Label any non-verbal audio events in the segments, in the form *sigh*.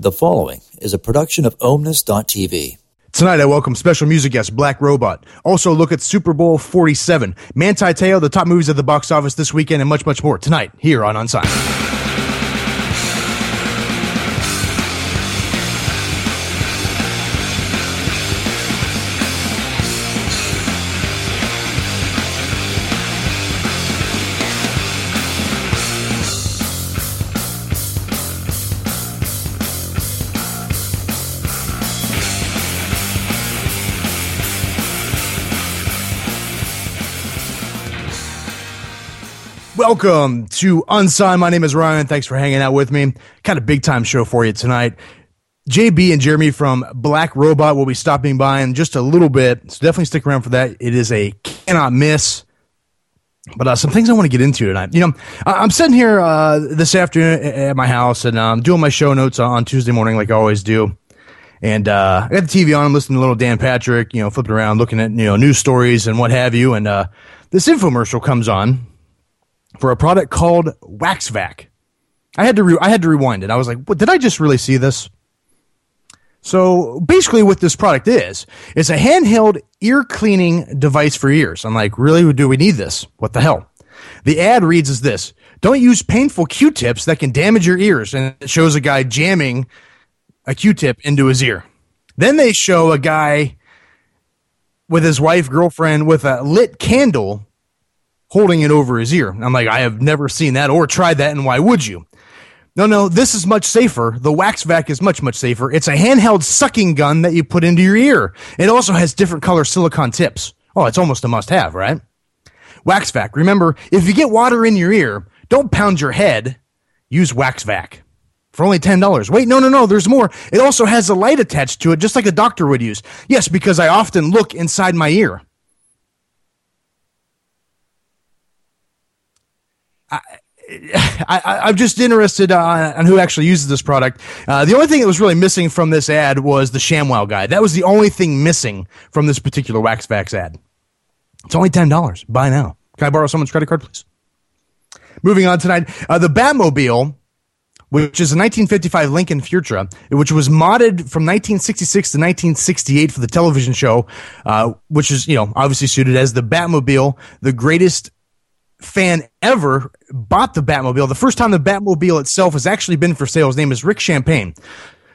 The following is a production of Omnis.tv. Tonight, I welcome special music guest Black Robot. Also, look at Super Bowl 47, Manti Te'o, the top movies at the box office this weekend, and much, much more tonight here on Unsigned. Welcome to Unsigned. My name is Ryan. Thanks for hanging out with me. Kind of big time show for you tonight. JB and Jeremy from Black Robot will be stopping by in just a little bit, so definitely stick around for that. It is a cannot miss. But uh, some things I want to get into tonight. You know, I'm sitting here uh, this afternoon at my house and I'm um, doing my show notes on Tuesday morning, like I always do. And uh, I got the TV on, I'm listening to little Dan Patrick, you know, flipping around, looking at you know news stories and what have you. And uh, this infomercial comes on for a product called WaxVac. I had to re- I had to rewind it. I was like, "What? Did I just really see this?" So basically, what this product is, it's a handheld ear cleaning device for ears. I'm like, really? Do we need this? What the hell? The ad reads as this: Don't use painful Q-tips that can damage your ears. And it shows a guy jamming a Q-tip into his ear. Then they show a guy with his wife, girlfriend, with a lit candle holding it over his ear. I'm like, I have never seen that or tried that, and why would you? No, no, this is much safer. The wax vac is much, much safer. It's a handheld sucking gun that you put into your ear. It also has different color silicone tips. Oh, it's almost a must have, right? Wax vac. Remember, if you get water in your ear, don't pound your head. Use wax vac for only $10. Wait, no, no, no, there's more. It also has a light attached to it, just like a doctor would use. Yes, because I often look inside my ear. I, I, am just interested uh, on who actually uses this product. Uh, the only thing that was really missing from this ad was the ShamWow guy. That was the only thing missing from this particular WaxVac ad. It's only ten dollars. Buy now. Can I borrow someone's credit card, please? Moving on tonight, uh, the Batmobile, which is a 1955 Lincoln Futura, which was modded from 1966 to 1968 for the television show, uh, which is you know obviously suited as the Batmobile, the greatest fan ever bought the Batmobile. The first time the Batmobile itself has actually been for sale, his name is Rick Champagne.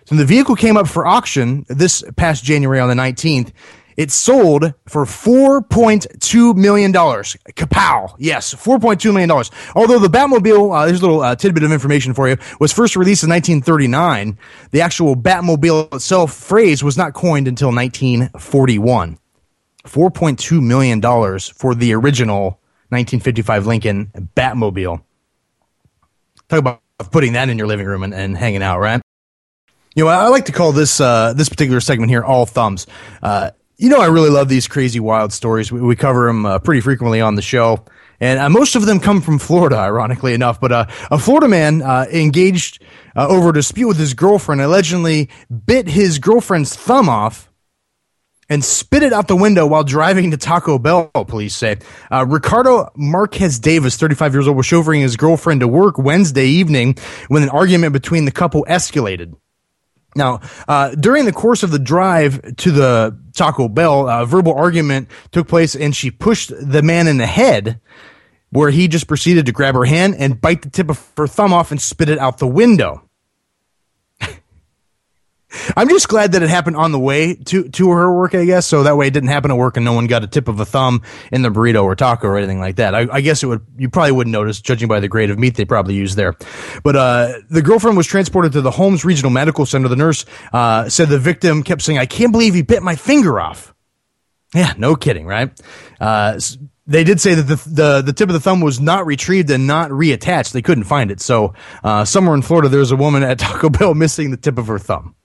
So the vehicle came up for auction this past January on the 19th. It sold for $4.2 million. Kapow. Yes, $4.2 million. Although the Batmobile, uh, there's a little uh, tidbit of information for you, was first released in 1939. The actual Batmobile itself phrase was not coined until 1941. $4.2 million for the original 1955 Lincoln Batmobile. Talk about putting that in your living room and, and hanging out, right? You know, I like to call this uh, this particular segment here all thumbs. Uh, you know, I really love these crazy, wild stories. We, we cover them uh, pretty frequently on the show, and uh, most of them come from Florida, ironically enough. But uh, a Florida man uh, engaged over a dispute with his girlfriend allegedly bit his girlfriend's thumb off and spit it out the window while driving to Taco Bell, police say. Uh, Ricardo Marquez Davis, 35 years old, was chauffeuring his girlfriend to work Wednesday evening when an argument between the couple escalated. Now, uh, during the course of the drive to the Taco Bell, a verbal argument took place and she pushed the man in the head where he just proceeded to grab her hand and bite the tip of her thumb off and spit it out the window. I'm just glad that it happened on the way to to her work, I guess. So that way it didn't happen at work and no one got a tip of a thumb in the burrito or taco or anything like that. I, I guess it would you probably wouldn't notice, judging by the grade of meat they probably used there. But uh, the girlfriend was transported to the Holmes Regional Medical Center. The nurse uh, said the victim kept saying, "I can't believe he bit my finger off." Yeah, no kidding, right? Uh, they did say that the, the, the tip of the thumb was not retrieved and not reattached. They couldn't find it. So uh, somewhere in Florida, there's a woman at Taco *laughs* Bell missing the tip of her thumb.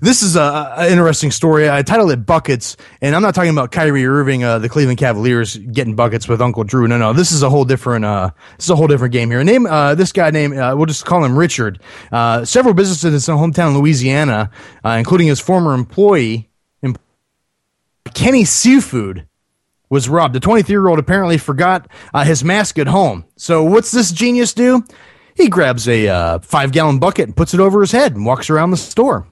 This is a, a, interesting story. I titled it "Buckets," and I'm not talking about Kyrie Irving, uh, the Cleveland Cavaliers getting buckets with Uncle Drew. No, no, this is a whole different. Uh, this is a whole different game here. Name uh, this guy. Name uh, we'll just call him Richard. Uh, several businesses in his hometown, Louisiana, uh, including his former employee, Kenny Seafood was robbed. The 23 year old apparently forgot uh, his mask at home. So what's this genius do? he grabs a uh, five gallon bucket and puts it over his head and walks around the store.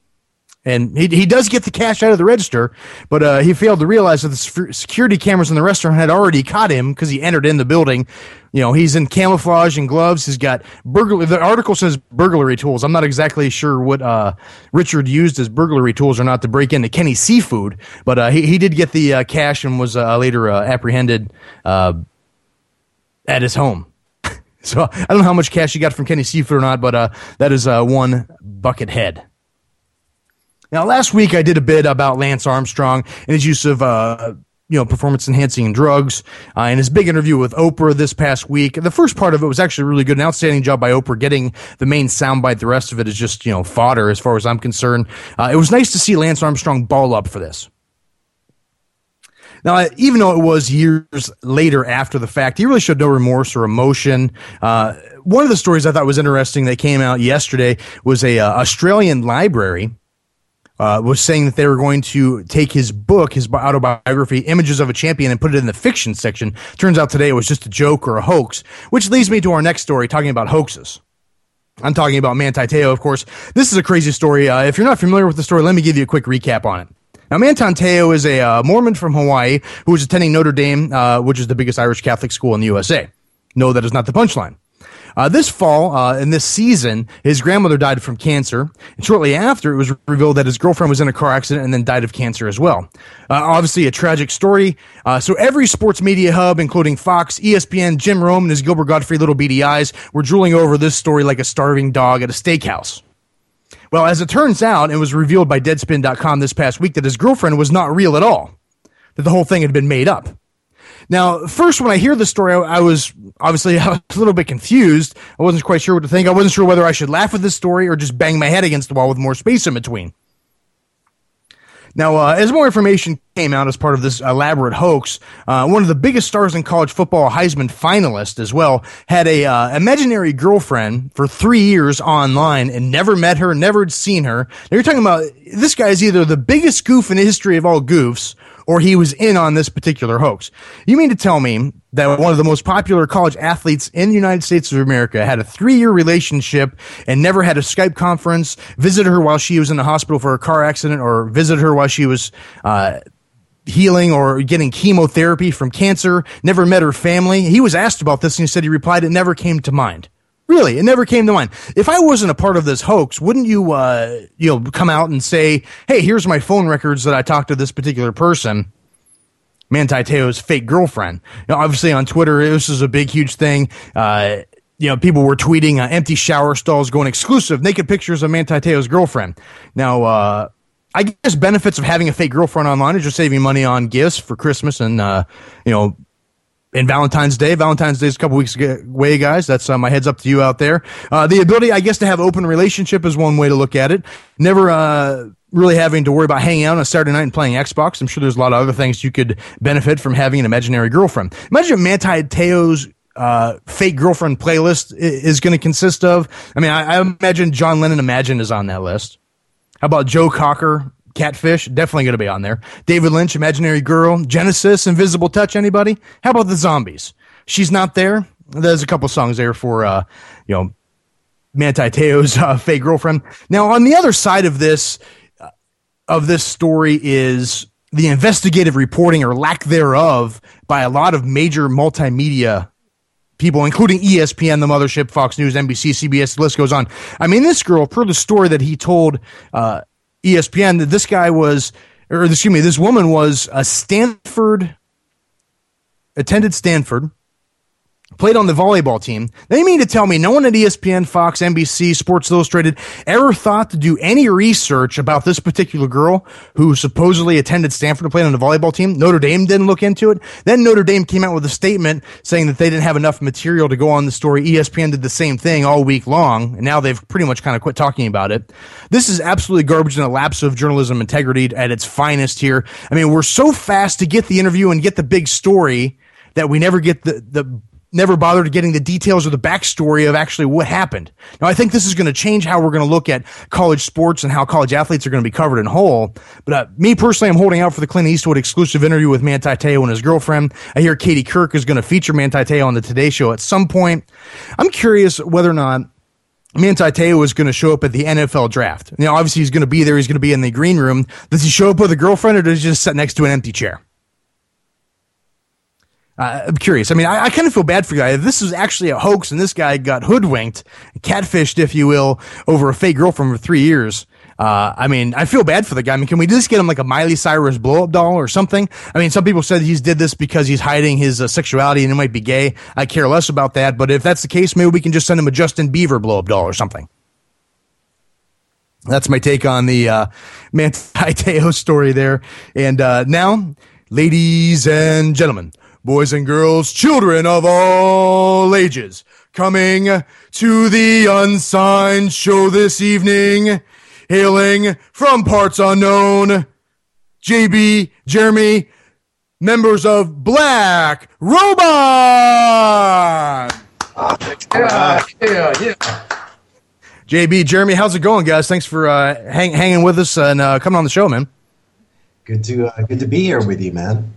And he, he does get the cash out of the register, but uh, he failed to realize that the security cameras in the restaurant had already caught him because he entered in the building. You know, he's in camouflage and gloves. He's got burglary. The article says burglary tools. I'm not exactly sure what uh, Richard used as burglary tools or not to break into Kenny Seafood, but uh, he, he did get the uh, cash and was uh, later uh, apprehended at his home. *laughs* so I don't know how much cash he got from Kenny Seafood or not, but that is one bucket head. Now, last week I did a bit about Lance Armstrong and his use of, uh, you know, performance enhancing drugs uh, and his big interview with Oprah this past week. The first part of it was actually really good. An outstanding job by Oprah getting the main soundbite. The rest of it is just, you know, fodder as far as I'm concerned. Uh, it was nice to see Lance Armstrong ball up for this. Now, even though it was years later after the fact, he really showed no remorse or emotion. Uh, one of the stories I thought was interesting that came out yesterday was a uh, Australian library uh, was saying that they were going to take his book, his autobiography, Images of a Champion, and put it in the fiction section. Turns out today it was just a joke or a hoax, which leads me to our next story talking about hoaxes. I'm talking about Manti Te'o, of course. This is a crazy story. Uh, if you're not familiar with the story, let me give you a quick recap on it. Now, Manti Te'o is a uh, Mormon from Hawaii who was attending Notre Dame, uh, which is the biggest Irish Catholic school in the USA. No, that is not the punchline. Uh, this fall, uh, in this season, his grandmother died from cancer. And shortly after, it was revealed that his girlfriend was in a car accident and then died of cancer as well. Uh, obviously, a tragic story. Uh, so every sports media hub, including Fox, ESPN, Jim Rome, and his Gilbert Gottfried little beady eyes, were drooling over this story like a starving dog at a steakhouse. Well, as it turns out, it was revealed by Deadspin.com this past week that his girlfriend was not real at all. That the whole thing had been made up. Now, first, when I hear the story, I, I was obviously I was *laughs* a little bit confused. I wasn't quite sure what to think. I wasn't sure whether I should laugh at this story or just bang my head against the wall with more space in between. Now, uh, as more information came out as part of this elaborate hoax, uh, one of the biggest stars in college football, Heisman finalist as well, had a uh, imaginary girlfriend for three years online and never met her, never had seen her. Now, you're talking about this guy is either the biggest goof in the history of all goofs, or he was in on this particular hoax. You mean to tell me that one of the most popular college athletes in the United States of America had a three year relationship and never had a Skype conference, visited her while she was in the hospital for a car accident, or visited her while she was, uh, healing or getting chemotherapy from cancer, never met her family. He was asked about this and he said he replied, it never came to mind. Really, it never came to mind. If I wasn't a part of this hoax, wouldn't you, uh, you know, come out and say, "Hey, here's my phone records that I talked to this particular person." Manti Te'o's fake girlfriend. Know, obviously on Twitter, this is a big, huge thing. Uh, you know, people were tweeting uh, empty shower stalls going exclusive naked pictures of Manti Te'o's girlfriend. Now, uh, I guess benefits of having a fake girlfriend online is just saving money on gifts for Christmas and, uh, you know, and Valentine's Day. Valentine's Day is a couple weeks away, guys. That's uh, my heads up to you out there. Uh, the ability, I guess, to have open relationship is one way to look at it. Never uh, really having to worry about hanging out on a Saturday night and playing Xbox. I'm sure there's a lot of other things you could benefit from having an imaginary girlfriend. Imagine Manti Te'o's uh, fake girlfriend playlist is going to consist of. I mean, I, I imagine John Lennon Imagine is on that list. How about Joe Cocker, Catfish, definitely going to be on there. David Lynch, Imaginary Girl, Genesis, Invisible Touch, anybody? How about the Zombies? She's not there. There's a couple songs there for, uh, you know, Manti Te'o's uh, fake girlfriend. Now, on the other side of this, uh, of this story is the investigative reporting or lack thereof by a lot of major multimedia people, including ESPN, the mothership, Fox News, NBC, CBS, the list goes on. I mean, this girl, per the story that he told, uh, ESPN that this guy was, or excuse me, this woman was a Stanford, attended Stanford, played on the volleyball team. They mean to tell me no one at ESPN, Fox, NBC, Sports Illustrated ever thought to do any research about this particular girl who supposedly attended Stanford and played on the volleyball team. Notre Dame didn't look into it. Then Notre Dame came out with a statement saying that they didn't have enough material to go on the story. ESPN did the same thing all week long, and now they've pretty much kind of quit talking about it. This is absolutely garbage and a lapse of journalism integrity at its finest here. I mean, we're so fast to get the interview and get the big story that we never get the, the never bothered getting the details or the backstory of actually what happened. Now, I think this is going to change how we're going to look at college sports and how college athletes are going to be covered in whole. But uh, me personally, I'm holding out for the Clint Eastwood exclusive interview with Manti Te'o and his girlfriend. I hear Katie Couric is going to feature Manti Te'o on the Today Show at some point. I'm curious whether or not Manti Te'o is going to show up at the NFL draft. You Now, obviously, he's going to be there. He's going to be in the green room. Does he show up with a girlfriend, or does he just sit next to an empty chair? Uh, I'm curious. I mean, I, I kind of feel bad for guy. This was actually a hoax and this guy got hoodwinked, catfished, if you will, over a fake girlfriend for three years, uh, I mean, I feel bad for the guy. I mean, can we just get him like a Miley Cyrus blow up doll or something? I mean, some people said he's did this because he's hiding his uh, sexuality and he might be gay. I care less about that. But if that's the case, maybe we can just send him a Justin Bieber blow up doll or something. That's my take on the uh, Manti *laughs* Te'o story there. And uh, now, ladies and gentlemen, boys and girls, children of all ages, coming to the unsigned show this evening hailing from parts unknown, JB, Jeremy, members of Black Robot. Yeah, yeah, yeah. JB, Jeremy, how's it going, guys? Thanks for uh, hang, hanging with us and uh, coming on the show, man. Good to uh, good to be here with you, man.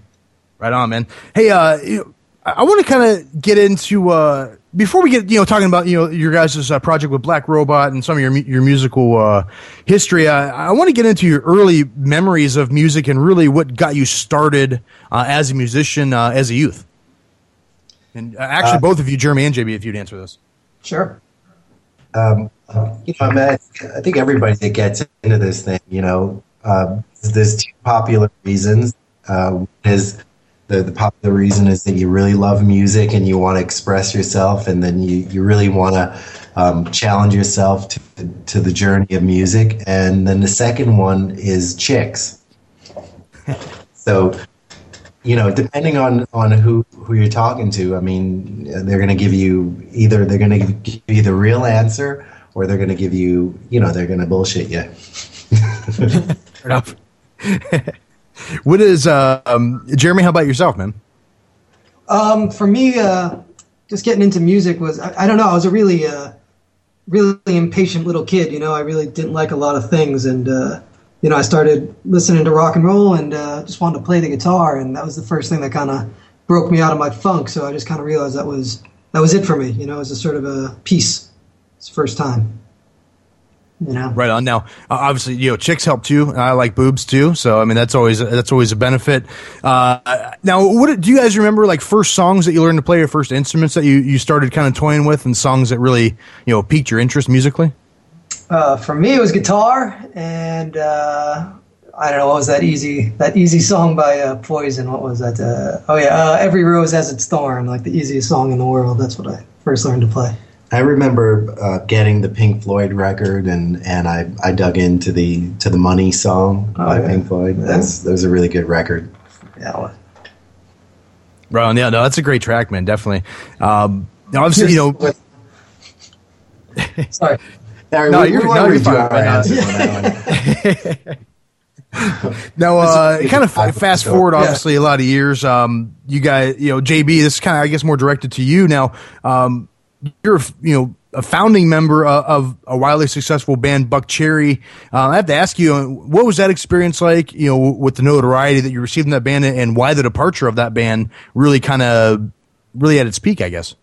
Right on, man. Hey, uh, I want to kind of get into uh, before we get you know talking about you know your guys' uh, project with Black Robot and some of your your musical uh, history. Uh, I want to get into your early memories of music and really what got you started uh, as a musician uh, as a youth. And actually, both of you, Jeremy and JB, if you'd answer this. Sure. Um, you know, I, mean, I think everybody that gets into this thing, you know, there's two popular reasons. is the, the popular reason is that you really love music and you want to express yourself, and then you, you really want to um, challenge yourself to, to the journey of music. And then the second one is chicks. *laughs* so, you know, depending on, on who, who you're talking to, I mean, they're going to give you either they're going to give you the real answer or they're going to give you, you know, they're going to bullshit you. *laughs* Fair enough. *laughs* what is uh, um, Jeremy? How about yourself, man? Um, for me, uh, just getting into music was I, I, don't know. I was a really, uh, really impatient little kid. You know, I really didn't like a lot of things, and uh, you know, I started listening to rock and roll and uh, just wanted to play the guitar, and that was the first thing that kind of broke me out of my funk. So I just kind of realized that was that was it for me. You know, it was a sort of a piece. It's the first time. You know? Right on. Now, uh, obviously, you know, chicks help too. I like boobs too, so I mean that's always that's always a benefit. Uh, now, what do you guys remember? Like first songs that you learned to play, or first instruments that you you started kind of toying with, and songs that really you know piqued your interest musically. Uh, for me, it was guitar, and uh, I don't know what was that easy that easy song by uh, Poison. What was that? Uh, oh yeah, Every Rose Has Its Thorn, like the easiest song in the world. That's what I first learned to play. I remember uh, getting the Pink Floyd record, and, and I, I dug into the to the Money song oh, by yeah. Pink Floyd. That's that was a really good record. Yeah. Right on, yeah, no, that's a great track, man. Definitely. Um, obviously, you know. *laughs* Sorry. *laughs* no, you're, no, you're fine. *laughs* now, uh, kind of fast forward, obviously, yeah. a lot of years. Um, you guys, you know, JB, this is kind of, I guess, more directed to you now. Um, you're you know a founding member of, of a wildly successful band, Buckcherry. Uh, I have to ask you, what was that experience like? You know, with the notoriety that you received in that band, and why the departure of that band really kind of really at its peak, I guess.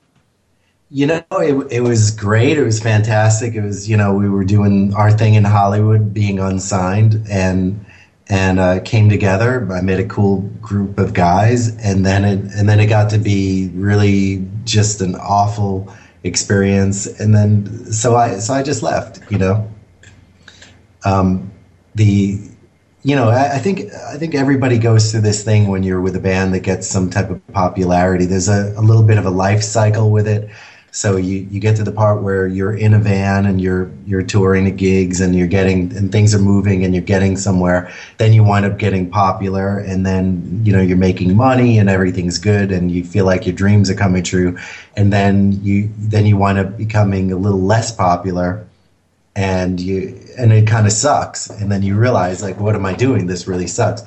You know, it, it was great. It was fantastic. It was, you know, we were doing our thing in Hollywood, being unsigned, and and uh, came together. I met a cool group of guys, and then it and then it got to be really just an awful experience, and then so I so I just left. You know, um, the you know I, I, think I think everybody goes through this thing when you're with a band that gets some type of popularity. There's a, a little bit of a life cycle with it. So you, you get to the part where you're in a van and you're you're touring the gigs and you're getting and things are moving and you're getting somewhere. Then you wind up getting popular and then you know you're making money and everything's good and you feel like your dreams are coming true. And then you then you wind up becoming a little less popular and you and it kind of sucks. And then you realize like what am I doing? This really sucks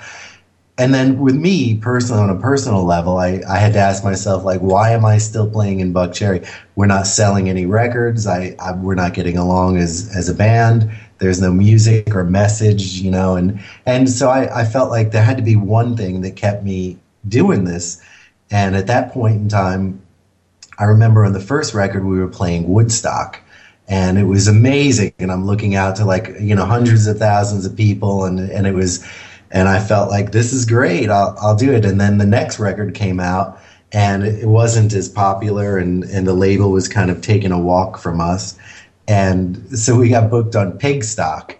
and then with me personally on a personal level I, I had to ask myself like why am i still playing in buckcherry we're not selling any records. I, I, we're not getting along as as a band. There's no music or message you know? And and so I, I felt like there had to be one thing that kept me doing this. And at that point in time i remember on the first record we were playing woodstock. And it was amazing. And I'm looking out to like you know hundreds of thousands of people, and and it was, and I felt like this is great. I'll I'll do it. And then the next record came out, and it wasn't as popular, and and the label was kind of taking a walk from us, and so we got booked on Pigstock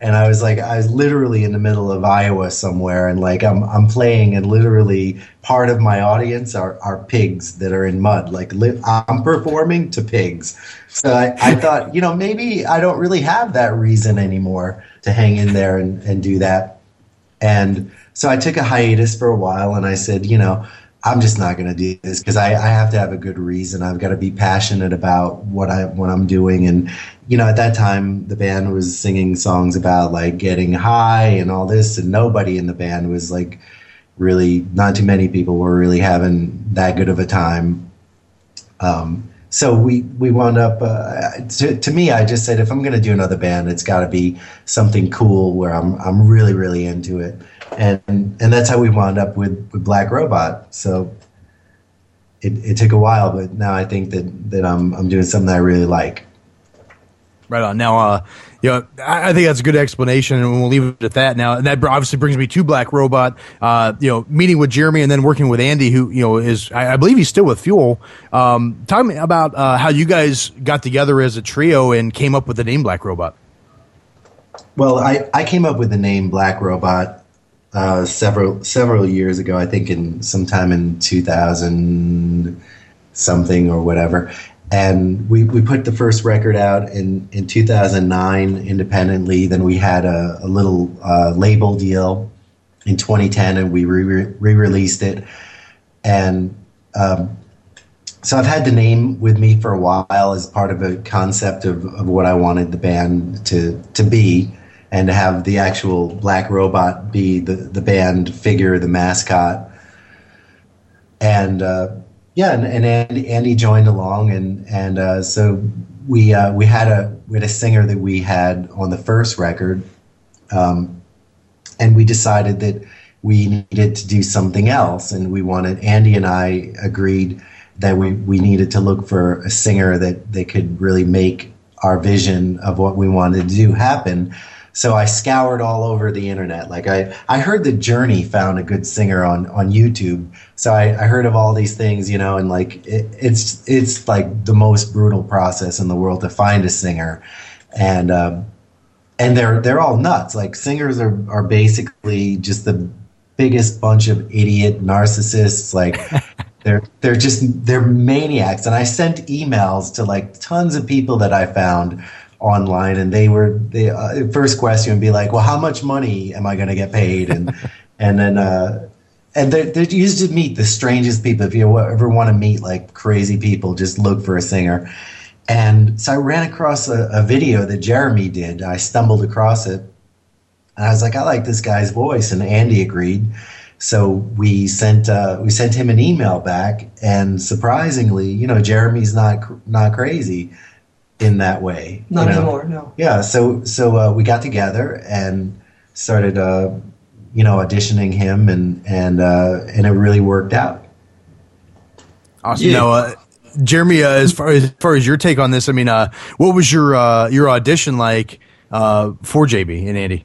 and I was like, I was literally in the middle of Iowa somewhere, and like I'm I'm playing, and literally part of my audience are are pigs that are in mud. Like li- I'm performing to pigs, so I, I thought, you know, maybe I don't really have that reason anymore to hang in there and, and do that, and so I took a hiatus for a while, and I said, you know, I'm just not going to do this because I, I, have to have a good reason. I've got to be passionate about what I what I'm doing. And you know, at that time, the band was singing songs about like getting high and all this, and nobody in the band was like really. Not too many people were really having that good of a time. Um, so we we wound up. Uh, to, to me, I just said if I'm going to do another band, it's got to be something cool where I'm I'm really really into it and and that's how we wound up with, with Black Robot. So it, it took a while, but now I think that that I'm I'm doing something I really like. Right on. Now, uh, you know, I, I, think that's a good explanation, and we'll leave it at that. Now, and that obviously brings me to Black Robot. Uh, you know, meeting with Jeremy and then working with Andy, who you know is I, I believe he's still with Fuel. Um, tell me about uh, how you guys got together as a trio and came up with the name Black Robot. Well, I, I came up with the name Black Robot uh, several several years ago. I think in sometime in 2000 something or whatever. And we, we put the first record out in, in 2009 independently. Then we had a, a little uh, label deal in 2010 and we re released it. And um, so I've had the name with me for a while as part of a concept of, of what I wanted the band to, to be and to have the actual black robot be the, the band figure, the mascot. And uh, yeah, and, and Andy, Andy, joined along, and and uh, so we uh, we had a we had a singer that we had on the first record, um, and we decided that we needed to do something else, and we wanted Andy and I agreed that we, we needed to look for a singer that, that could really make our vision of what we wanted to do happen. So I scoured all over the internet. Like I, I heard the Journey found a good singer on, on YouTube. So I, I heard of all these things, you know, and like it, it's it's like the most brutal process in the world to find a singer, and um, and they're they're all nuts. Like singers are are basically just the biggest bunch of idiot narcissists. Like *laughs* they're they're just they're maniacs. And I sent emails to like tons of people that I found online and they were the uh, first question would be like well how much money am i going to get paid? And *laughs* and then uh and they they used to meet the strangest people. If you ever want to meet like crazy people just look for a singer. And so i ran across a, a video that jeremy did. I stumbled across it. And i was like i like this guy's voice and andy agreed. So we sent uh, we sent him an email back, and surprisingly, you know, Jeremy's not not crazy in that way. Not you know? anymore, no. Yeah, so so uh, we got together and started, uh, you know, auditioning him, and and uh, and it really worked out. Awesome. Yeah. Now, uh, Jeremy, uh, as far as, as far as your take on this, I mean, uh, what was your your audition like for JB and Andy?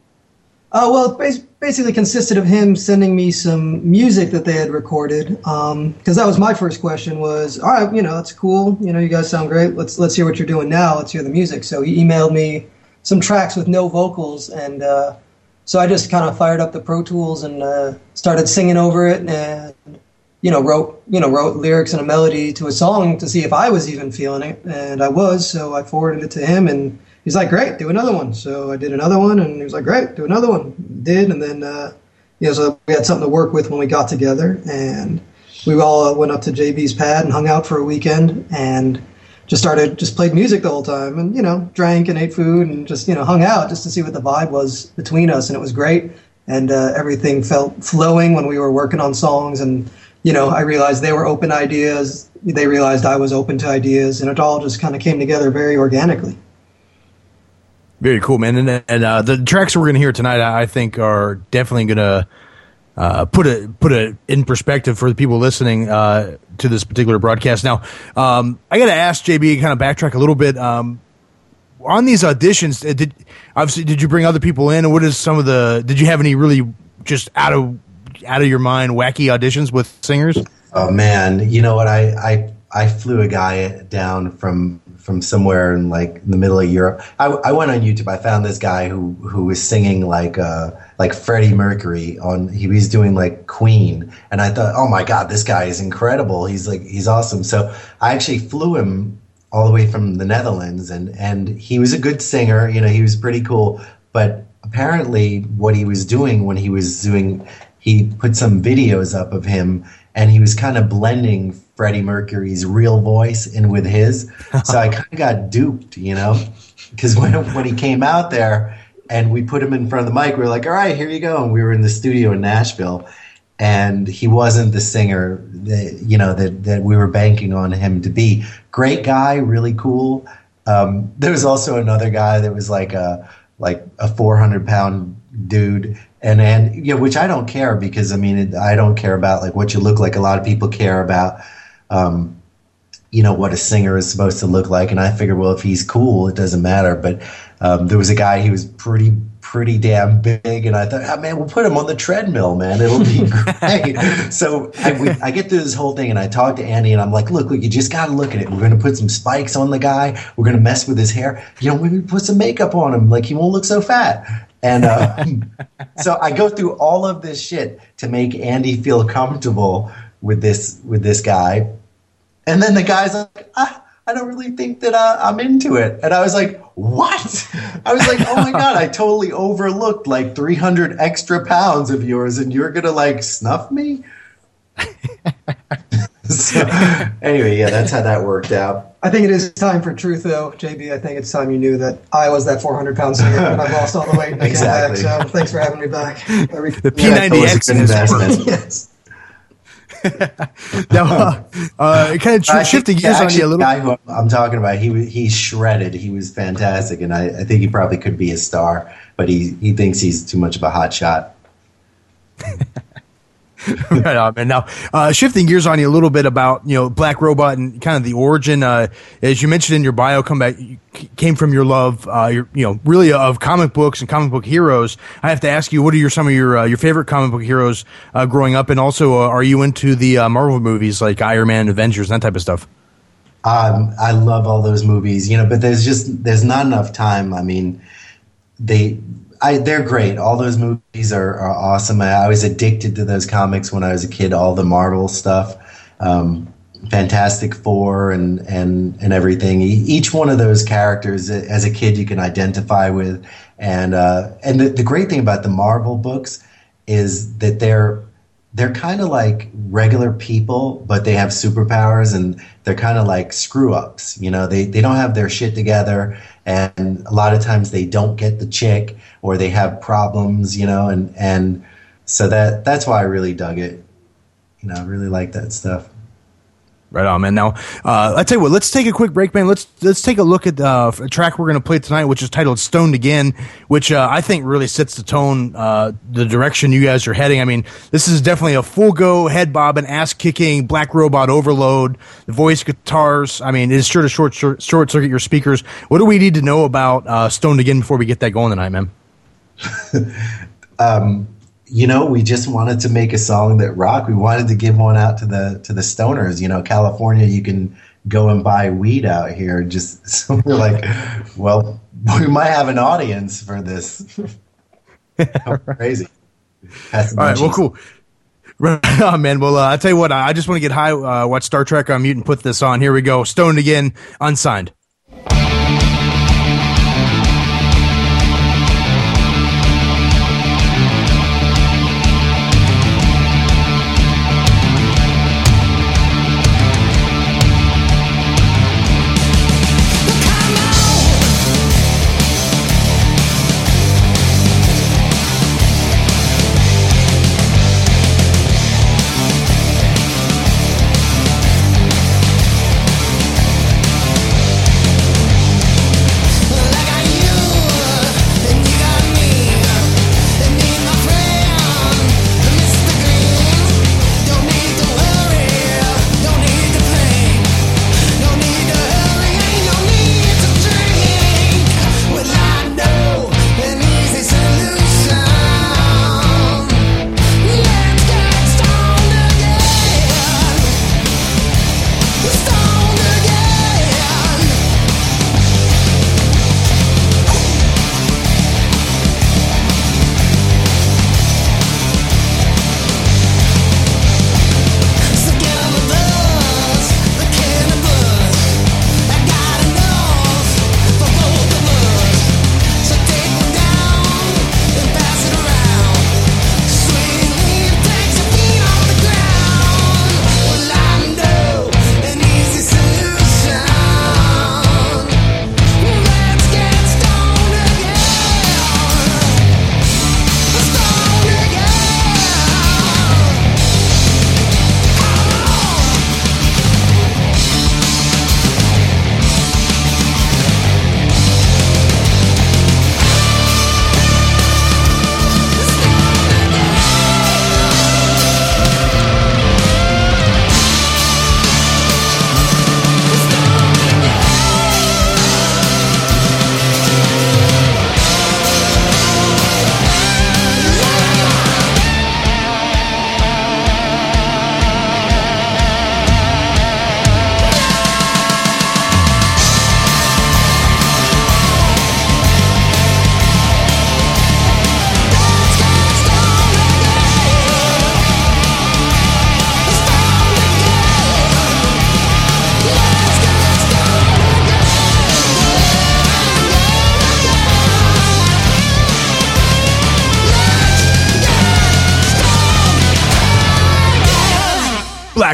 Uh, well, it basically consisted of him sending me some music that they had recorded. Because um, that was my first question: was all right, you know, that's cool. You know, you guys sound great. Let's let's hear what you're doing now. Let's hear the music. So he emailed me some tracks with no vocals, and uh, so I just kind of fired up the Pro Tools and uh, started singing over it, and you know, wrote you know wrote lyrics and a melody to a song to see if I was even feeling it, and I was. So I forwarded it to him and he's like, great, do another one. So I did another one, and he was like, great, do another one. Did, and then uh, you know, so we had something to work with when we got together, and we all uh, went up to JB's pad and hung out for a weekend, and just started just played music the whole time, and you know, drank and ate food, and just you know, hung out just to see what the vibe was between us, and it was great. And uh, everything felt flowing when we were working on songs, and you know, I realized they were open ideas. They realized I was open to ideas, and it all just kind of came together very organically. Very cool, man. And, and uh, the tracks we're going to hear tonight, I think, are definitely going to uh, put it put it in perspective for the people listening uh, to this particular broadcast. Now, um, I got to ask JB, kind of backtrack a little bit. Um, on these auditions, uh, did obviously did you bring other people in? And what is some of the? Did you have any really just out of out of your mind wacky auditions with singers? Oh man, you know what? I I I flew a guy down from from somewhere in like the middle of Europe. I, I went on YouTube. I found this guy who who was singing like uh like Freddie Mercury on. He was doing like Queen, and I thought, oh my god, this guy is incredible. He's like he's awesome. So I actually flew him all the way from the Netherlands, and and he was a good singer. You know, he was pretty cool. But apparently, what he was doing when he was doing, he put some videos up of him, and he was kind of blending Freddie Mercury's real voice in with his. So I kind of got duped, you know, because when when he came out there and we put him in front of the mic, we were like, "All right, here you go." And we were in the studio in Nashville, and he wasn't the singer that you know that that we were banking on him to be. Great guy, really cool. Um, there was also another guy that was like a like a 400 pound dude and and you know which I don't care because I mean I don't care about like what you look like a lot of people care about um, you know what a singer is supposed to look like. And I figured well if he's cool it doesn't matter. But um, there was a guy he was pretty pretty damn big. And I thought oh, man we'll put him on the treadmill man. It'll be *laughs* great. So I, we, I get through this whole thing and I talk to Andy and I'm like look look you just got to look at it. We're going to put some spikes on the guy. We're going to mess with his hair. You know we put some makeup on him. Like he won't look so fat. And uh, *laughs* so I go through all of this shit to make Andy feel comfortable with this with this guy, and then the guy's like, ah, I don't really think that uh, I'm into it, and I was like, what? I was like, oh my *laughs* god, I totally overlooked like 300 extra pounds of yours, and you're gonna like snuff me. so, anyway, yeah, that's how that worked out. I think it is time for truth, though, JB. I think it's time you knew that I was that 400 pound singer and I've lost all the weight. *laughs* Exactly. Back, so thanks for having me back. the P90X investment. yes. Now, uh, uh, kind of tr- shifting gears on you a little. Guy I'm talking about, he he shredded. He was fantastic, and I, I think he probably could be a star, but he he thinks he's too much of a hot shot. *laughs* *laughs* right on, man. Now, uh, shifting gears on you a little bit about you know Black Robot and kind of the origin. Uh, as you mentioned in your bio, come back came from your love, uh, your, you know, really of comic books and comic book heroes. I have to ask you, what are your some of your uh, your favorite comic book heroes uh, growing up, and also uh, are you into the Marvel movies like Iron Man, Avengers, that type of stuff? Um, I love all those movies, you know, but there's just there's not enough time. I mean, they I, they're great. All those movies are, are awesome. I, I, was addicted to those comics when I was a kid. All the Marvel stuff, um, Fantastic Four, and and and everything. Each one of those characters, as a kid, you can identify with. And uh, and the, the great thing about the Marvel books is that they're they're kind of like regular people, but they have superpowers and they're kind of like screw ups. You know, they, they don't have their shit together. And a lot of times they don't get the chick or they have problems, you know, and, and so that, that's why I really dug it. You know, I really like that stuff. Right on, man. Now, uh, I tell you what. Let's take a quick break, man. Let's let's take a look at uh, a track we're going to play tonight, which is titled "Stoned Again," which uh, I think really sets the tone, uh, the direction you guys are heading. I mean, this is definitely a full go, head bobbing, ass kicking, black robot overload, the voice guitars. I mean, it is sure to short short, short circuit your speakers. What do we need to know about uh, "Stoned Again" before we get that going tonight, man? *laughs* um, you know, we just wanted to make a song that rock. We wanted to give one out to the to the stoners. You know, California, you can go and buy weed out here. Just *laughs* so we're like, well, *laughs* we might have an audience for this. *laughs* crazy. All right. Well, cool. oh, man. Well, uh, I tell you what. I just want to get high. Uh, watch Star Trek on mute and put this on. Here we go. Stoned again. Unsigned.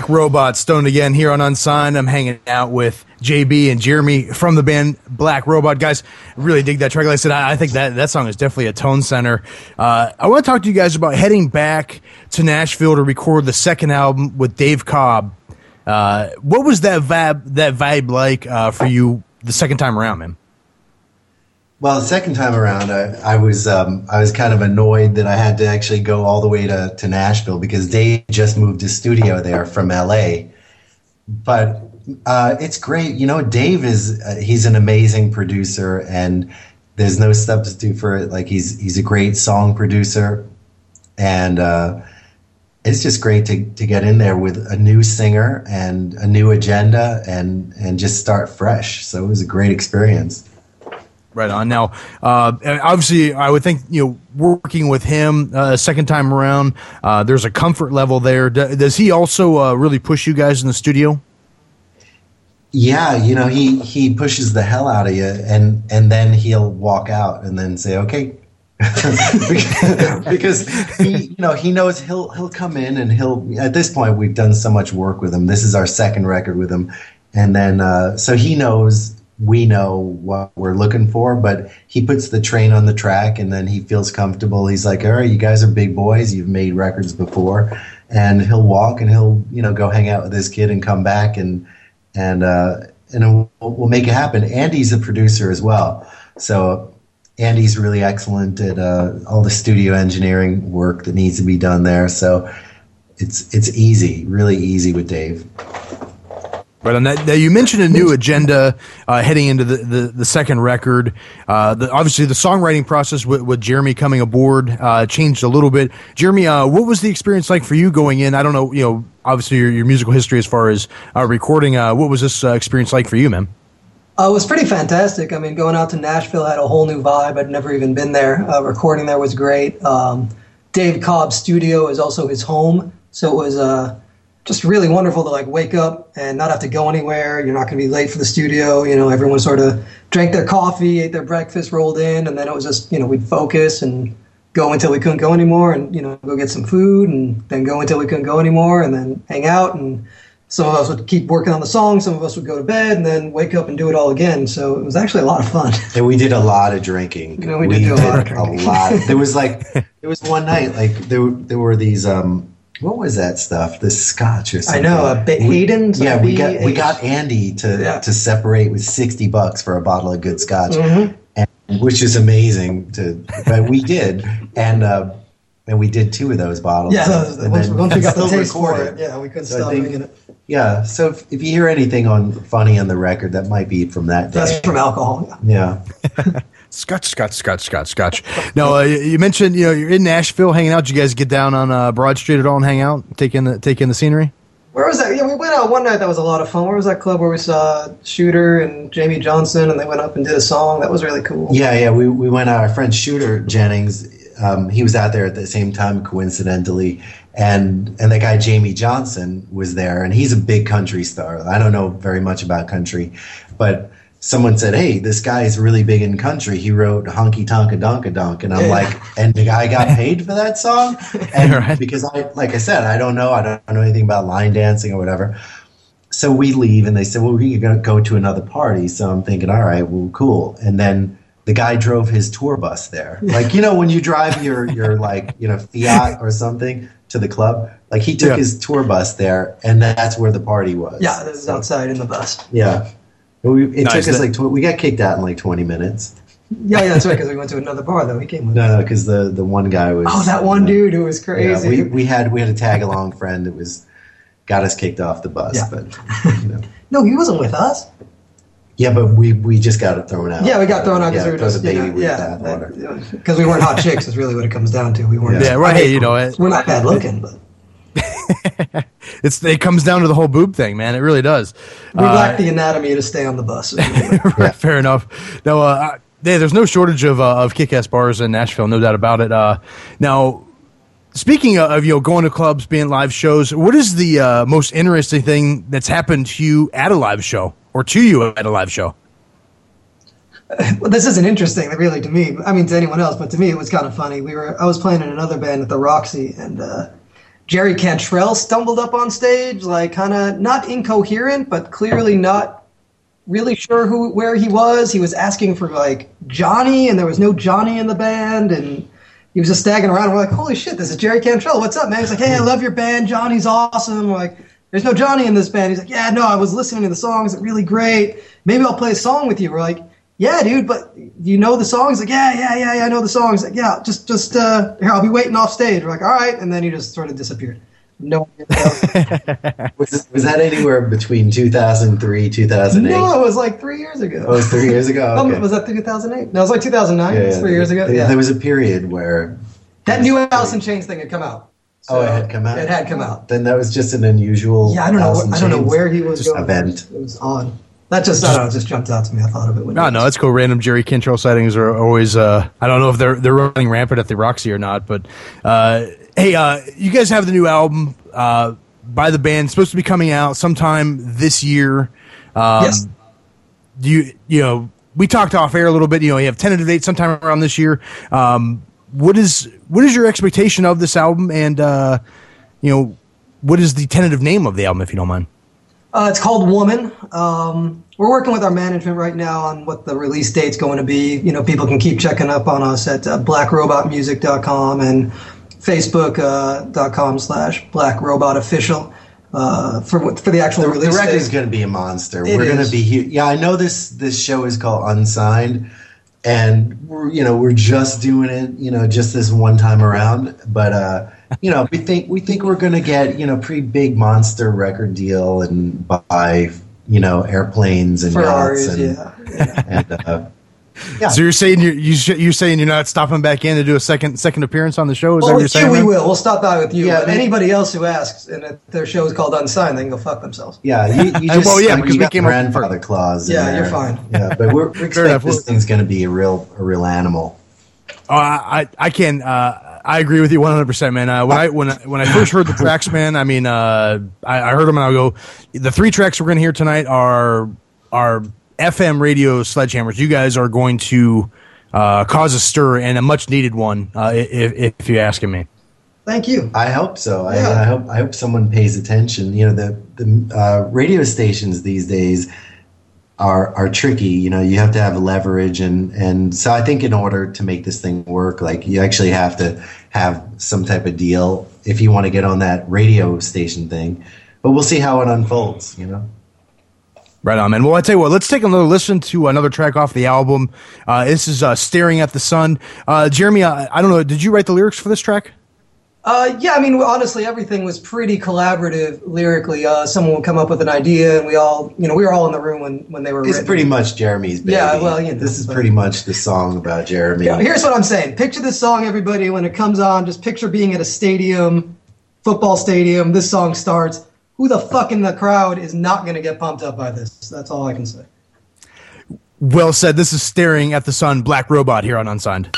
Robot stoned again here on Unsigned. I'm hanging out with JB and Jeremy from the band Black Robot. Guys, really dig that track. Like I said, I, I think that, that song is definitely a tone center. Uh, I want to talk to you guys about heading back to Nashville to record the second album with Dave Cobb. Uh, what was that vibe, that vibe like uh, for you the second time around, man? Well, the second time around, I, I was um, I was kind of annoyed that I had to actually go all the way to, to Nashville because Dave just moved his studio there from LA. But uh, it's great, you know. Dave is uh, he's an amazing producer, and there's no substitute for it. Like he's he's a great song producer, and uh, it's just great to, to get in there with a new singer and a new agenda and and just start fresh. So it was a great experience. Right on. Now, uh, obviously, I would think you know working with him uh, a second time around. Uh, there's a comfort level there. does he also uh, really push you guys in the studio? Yeah, you know he he pushes the hell out of you, and and then he'll walk out and then say, "Okay." *laughs* because he, you know, he knows he'll he'll come in and he'll. At this point, we've done so much work with him. This is our second record with him, and then uh, so he knows we know what we're looking for, but he puts the train on the track and then he feels comfortable. He's like, all right, you guys are big boys. You've made records before. And he'll walk and he'll, you know, go hang out with this kid and come back and, and, uh, and we'll, we'll make it happen. Andy's a producer as well. So Andy's really excellent at, uh, all the studio engineering work that needs to be done there. So it's, it's easy, really easy with Dave. Right on that. Now you mentioned a new agenda uh, heading into the, the, the second record. Uh, the, obviously, the songwriting process with, with Jeremy coming aboard uh, changed a little bit. Jeremy, uh, what was the experience like for you going in? I don't know, you know, obviously your, your musical history as far as uh, recording. Uh, what was this experience like for you, man? it was pretty fantastic. I mean, going out to Nashville had a whole new vibe. I'd never even been there. recording there was great. Um, Dave Cobb's studio is also his home, so it was just really wonderful to like wake up and not have to go anywhere. You're not going to be late for the studio. You know, everyone sort of drank their coffee, ate their breakfast, rolled in, and then it was just you know we'd focus and go until we couldn't go anymore, and you know go get some food, and then go until we couldn't go anymore, and then hang out. And some of us would keep working on the song, some of us would go to bed, and then wake up and do it all again. So it was actually a lot of fun. *laughs* And we did a lot of drinking. You know, we, we did, did a lot of drinking. A lot. There was like *laughs* there was one night like there there were these. um what was that stuff? The scotch or something. I know, a bit Hayden. Yeah, we got we got Andy to yeah. to separate with sixty bucks for a bottle of good scotch, mm-hmm. and, which is amazing. To but we did, and uh, and we did two of those bottles. Yeah, and once, once we got *laughs* the taste for it, yeah, we couldn't so stop drinking it. Yeah, so if, if, you hear anything on funny on the record, that might be from that. Day. That's from alcohol. Yeah. *laughs* Scotch, Scotch, Scotch, Scotch, Scotch. Now uh, you mentioned you know you're in Nashville hanging out. Did you guys get down on uh, Broad Street at all and hang out, take in the take in the scenery? Where was that? Yeah, we went out one night. That was a lot of fun. Where was that club where we saw Shooter and Jamey Johnson, and they went up and did a song? That was really cool. Yeah, yeah. We we went out. Our friend Shooter Jennings, um, he was out there at the same time, coincidentally, and and that guy Jamey Johnson was there, and he's a big country star. I don't know very much about country, but someone said, "Hey, this guy is really big in country. He wrote Honky Tonka Donka Donk," and I'm yeah. like, "And the guy got paid for that song?" *laughs* And right. because I, like I said, I don't know, I don't know anything about line dancing or whatever. So we leave, and they said, "Well, we're going to go to another party." So I'm thinking, "All right, well, cool." And then the guy drove his tour bus there, *laughs* like you know when you drive your your like you know Fiat or something to the club. Like he took yeah. his tour bus there, and that's where the party was. Yeah, it was outside in the bus. Yeah. We, it nice. took us like tw- we got kicked out in like twenty minutes. Yeah, yeah, that's right. Because we went to another bar though. He came. With no, no, because the the one guy was. Oh, that one dude who was crazy. Yeah, we we had we had a tag along friend that was got us kicked off the bus, yeah. but you know. *laughs* no, he wasn't with us. Yeah, but we we just got thrown out. Yeah, we got thrown out because yeah, we were just you know, yeah, because *laughs* we weren't hot chicks. Is really what it comes down to. We weren't. Yeah, right. you know, it, we're not bad looking, but. *laughs* it's it comes down to the whole boob thing, man. It really does. We uh, lack the anatomy to stay on the bus. *laughs* right, fair enough. No, uh, there's no shortage of uh, of kick-ass bars in Nashville, no doubt about it. Uh, now, speaking of you know going to clubs, being live shows, what is the uh, most interesting thing that's happened to you at a live show or to you at a live show? well, this isn't interesting, really, to me. I mean, to anyone else, but to me, it was kind of funny. We were I was playing in another band at the Roxy, and uh, Jerry Cantrell stumbled up on stage, like kind of not incoherent, but clearly not really sure who where he was. He was asking for like Johnny, and there was no Johnny in the band, and he was just staggering around. We're like, holy shit, this is Jerry Cantrell. What's up, man? He's like, hey, I love your band. Johnny's awesome. We're like, there's no Johnny in this band. He's like, yeah, no, I was listening to the songs. It's really great. Maybe I'll play a song with you. We're like, yeah, dude, but you know the songs? Like, yeah, yeah, yeah, yeah, I know the songs. Like, yeah, just, just, uh, here, I'll be waiting off stage. We're like, all right. And then he just sort of disappeared. No. *laughs* was, was that anywhere between 2003, 2008? No, it was like three years ago. Oh, it was three years ago? *laughs* Um, Okay. was that 2008? No, it was like 2009. Yeah, It's yeah. three years ago. Yeah. there was a period where. that new Alice in Chains thing had come out. Oh, it had come out? It had come out. Then that was just an unusual. Yeah, I don't know. Alice in Where, I don't know Chains where he was just going. event. It was odd. That just, I don't know, just jumped out to me. I thought of it. When No, no, that's cool. Random Jerry Cantrell sightings are always. Uh, I don't know if they're they're running rampant at the Roxy or not, but uh, hey, uh, you guys have the new album uh, by the band it's supposed to be coming out sometime this year. Um, Yes. Do you you know we talked off air a little bit. You know, you have tentative date sometime around this year. Um, what is what is your expectation of this album, and uh, you know what is the tentative name of the album, if you don't mind? Uh, it's called Woman. Um, we're working with our management right now on what the release date's going to be. You know, people can keep checking up on us at uh, blackrobotmusic.com and facebook.com uh, slash blackrobotofficial uh, for for the actual The, release the record's going to be a monster. It we're going to be here. Yeah, I know this. This show is called Unsigned, and we're you know we're just doing it. You know, just this one time around. But uh, you know, we think we think we're going to get you know pretty big monster record deal and buy you know airplanes and Ferraris, yachts and, yeah. and uh, yeah. So you're saying you're you sh- you're saying you're not stopping back in to do a second second appearance on the show? Is that Well, what you're saying? we will. We'll stop by with you. Yeah, but but- anybody else who asks, and if their show is called Unsigned, they can go fuck themselves. Yeah, you, you *laughs* just, Well, yeah, like, because we got came grandfather clause. in Yeah, you're fine. Yeah, but we're, we *laughs* expect enough. this thing's going to be a real, a real animal. Oh, I, I I can uh, I agree with you 100, percent man. Uh, when I when I, when I first heard the tracks, man, I mean, uh, I, I heard them and I go, the three tracks we're going to hear tonight are are FM radio sledgehammers. You guys are going to uh, cause a stir and a much needed one, uh, if, if you're asking me. Thank you. I hope so. Yeah. I, I hope I hope someone pays attention. You know, the the uh, radio stations these days are are tricky. You know, you have to have leverage, and and so I think in order to make this thing work, like you actually have to have some type of deal if you want to get on that radio station thing. But we'll see how it unfolds. You know. Right on, man. Well, I tell you what, let's take another listen to another track off the album. Uh, this is uh, "Staring at the Sun." Uh, Jeremy, I, I don't know, did you write the lyrics for this track? Uh, yeah, I mean, honestly, everything was pretty collaborative lyrically. Uh, someone would come up with an idea, and we all, you know, we were all in the room when, when they were. It's written. pretty much Jeremy's baby. Yeah, well, you know, this is but- pretty much the song about Jeremy. Yeah, here's what I'm saying. Picture this song, everybody, when it comes on. Just picture being at a stadium, football stadium. This song starts. Who the fuck in the crowd is not going to get pumped up by this? That's all I can say. Well said. This is "Staring at the Sun," Black Robot here on Unsigned.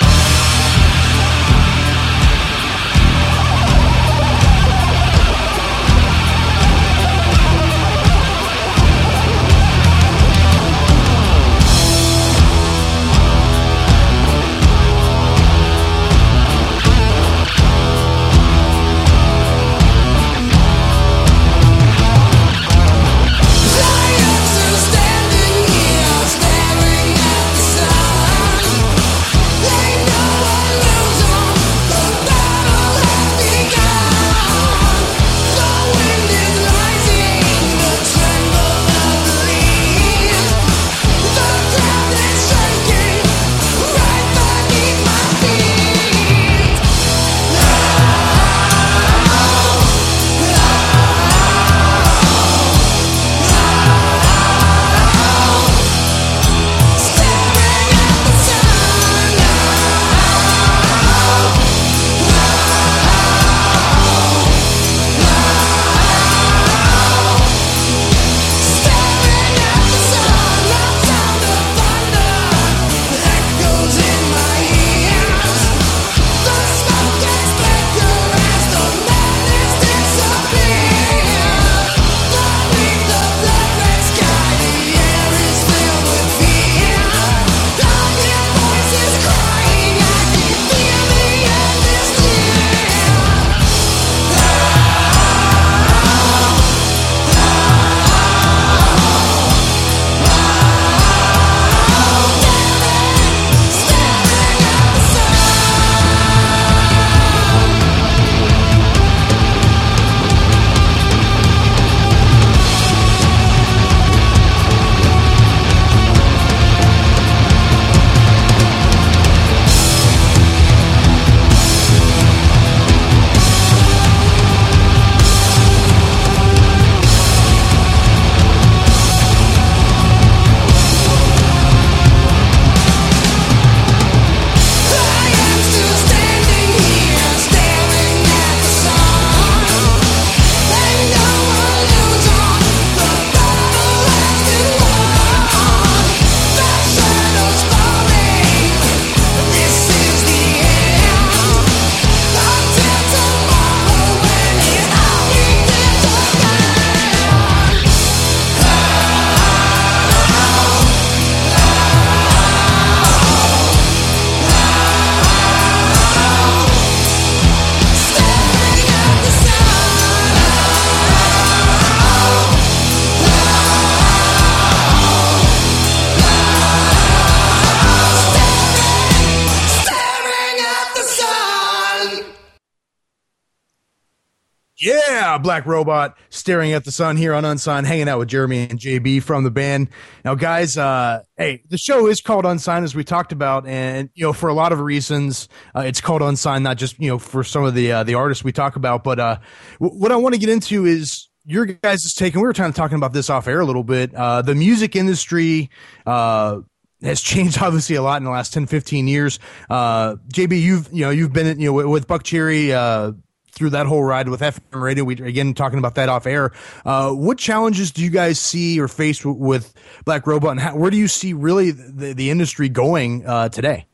Black Robot staring at the sun here on Unsigned, hanging out with Jeremy and JB from the band. Now, guys, uh, hey, the show is called Unsigned as we talked about, and you know, for a lot of reasons, uh, it's called Unsigned, not just you know for some of the uh, the artists we talk about, but uh, w- what I want to get into is your guys' take, and we were kind of talking about this off air a little bit. Uh, the music industry, uh, has changed *laughs* obviously a lot in the last 10, 15 years. Uh, JB, you've, you know, you've been, you know, with, with Buckcherry, uh, through that whole ride with FM radio. We again talking about that off air. Uh, what challenges do you guys see or face w- with Black Robot, and how, where do you see really the, the industry going uh, today?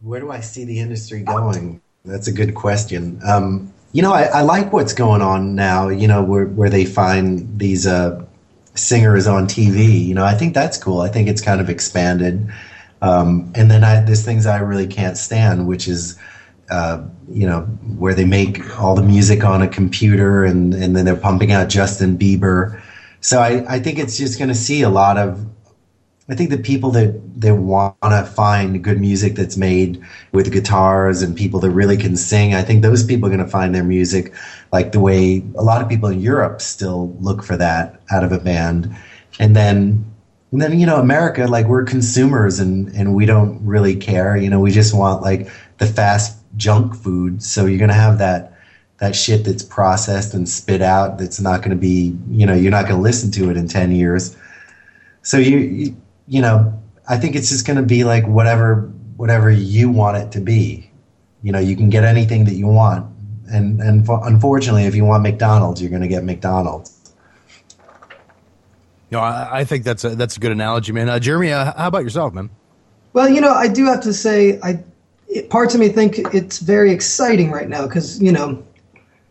Where do I see the industry going? That's a good question. Um, you know, I, I, like what's going on now. You know, where where they find these uh, singers on TV. You know, I think that's cool. I think it's kind of expanded. Um, and then I, there's things I really can't stand, which is uh, you know, where they make all the music on a computer and, and then they're pumping out Justin Bieber. So I, I think it's just going to see a lot of, I think the people that, that want to find good music that's made with guitars and people that really can sing, I think those people are going to find their music like the way a lot of people in Europe still look for that out of a band. And then and then you know america like we're consumers and and we don't really care you know we just want like the fast junk food. So you're going to have that that shit that's processed and spit out. That's not going to be, you know, you're not going to listen to it in ten years. So you, you, you know, I think it's just going to be like whatever whatever you want it to be. You know, you can get anything that you want, and and for, unfortunately, if you want McDonald's, you're going to get McDonald's. You know, I, I, think that's a that's a good analogy, man. Uh, Jeremy, uh, how about yourself, man? Well, you know, I do have to say, I it, parts of me think it's very exciting right now because you know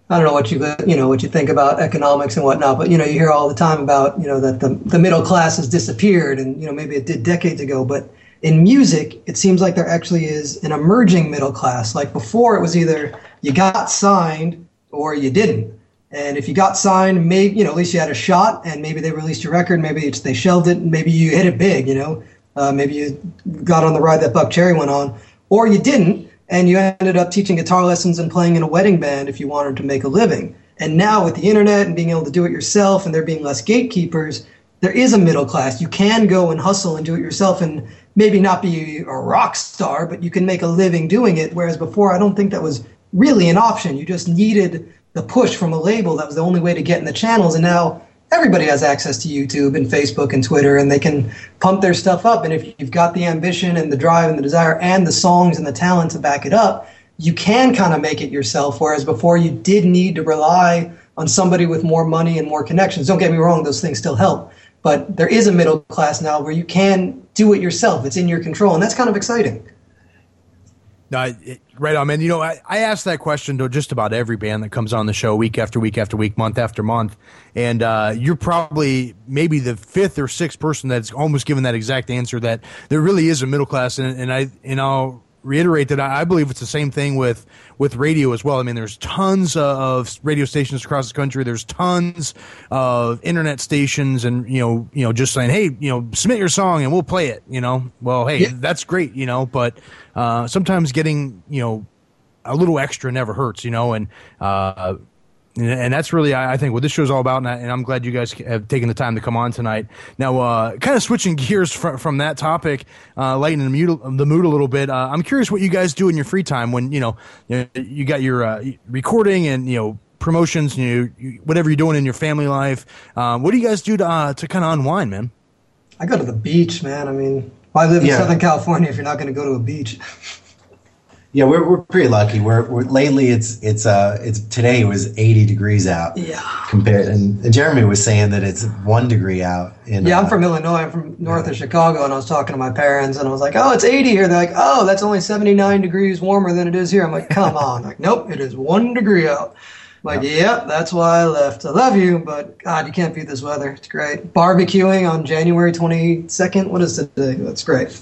I don't know what you you know what you think about economics and whatnot, but you know you hear all the time about you know that the the middle class has disappeared, and you know maybe it did decades ago, but in music it seems like there actually is an emerging middle class. Like before, it was either you got signed or you didn't, and if you got signed, maybe you know at least you had a shot, and maybe they released your record, maybe they shelved it, maybe you hit it big, you know, uh, maybe you got on the ride that Buckcherry went on or you didn't, and you ended up teaching guitar lessons and playing in a wedding band if you wanted to make a living. And now with the internet and being able to do it yourself and there being less gatekeepers, there is a middle class. You can go and hustle and do it yourself and maybe not be a rock star, but you can make a living doing it. Whereas before, I don't think that was really an option. You just needed the push from a label. That was the only way to get in the channels. And now everybody has access to YouTube and Facebook and Twitter, and they can pump their stuff up. And if you've got the ambition and the drive and the desire and the songs and the talent to back it up, you can kind of make it yourself. Whereas before, you did need to rely on somebody with more money and more connections. Don't get me wrong; those things still help. But there is a middle class now where you can do it yourself. It's in your control, and that's kind of exciting. No, it, right on, man. You know, I, I ask that question to just about every band that comes on the show week after week after week, month after month. And uh, you're probably maybe the fifth or sixth person that's almost given that exact answer that there really is a middle class. And, and I, and I'll reiterate that I, believe it's the same thing with with radio as well. I mean, there's tons of radio stations across the country. There's tons of internet stations, and you know, you know, just saying, hey, you know, submit your song and we'll play it. You know, well, hey, yeah. that's great. You know, but uh, sometimes getting you know a little extra never hurts. You know, and uh, and that's really I think what this show is all about, and, I, am glad you guys have taken the time to come on tonight. Now, uh, kind of switching gears from, from that topic, uh, lightening the mood, the mood a little bit. Uh, I'm curious what you guys do in your free time when you know you, you got your uh, recording and you know promotions, you, you, whatever you're doing in your family life. Um, what do you guys do to uh, to kind of unwind, man? I go to the beach, man. I mean, why live in yeah. Southern California if you're not going to go to a beach? *laughs* Yeah, we're, we're pretty lucky. We're, we're lately it's it's uh it's today it was 80 degrees out. Yeah. Compared and, and Jeremy was saying that it's one degree out. In, yeah, I'm uh, from Illinois. I'm from north yeah. of Chicago, and I was talking to my parents, and I was like, "Oh, it's 80 here." They're like, "Oh, that's only 79 degrees warmer than it is here." I'm like, "Come on!" like, "Nope, it is one degree out." I'm like, yep, yeah, that's why I left. I love you, but God, you can't beat this weather. It's great. Barbecuing on January 22nd. What is today? That's great.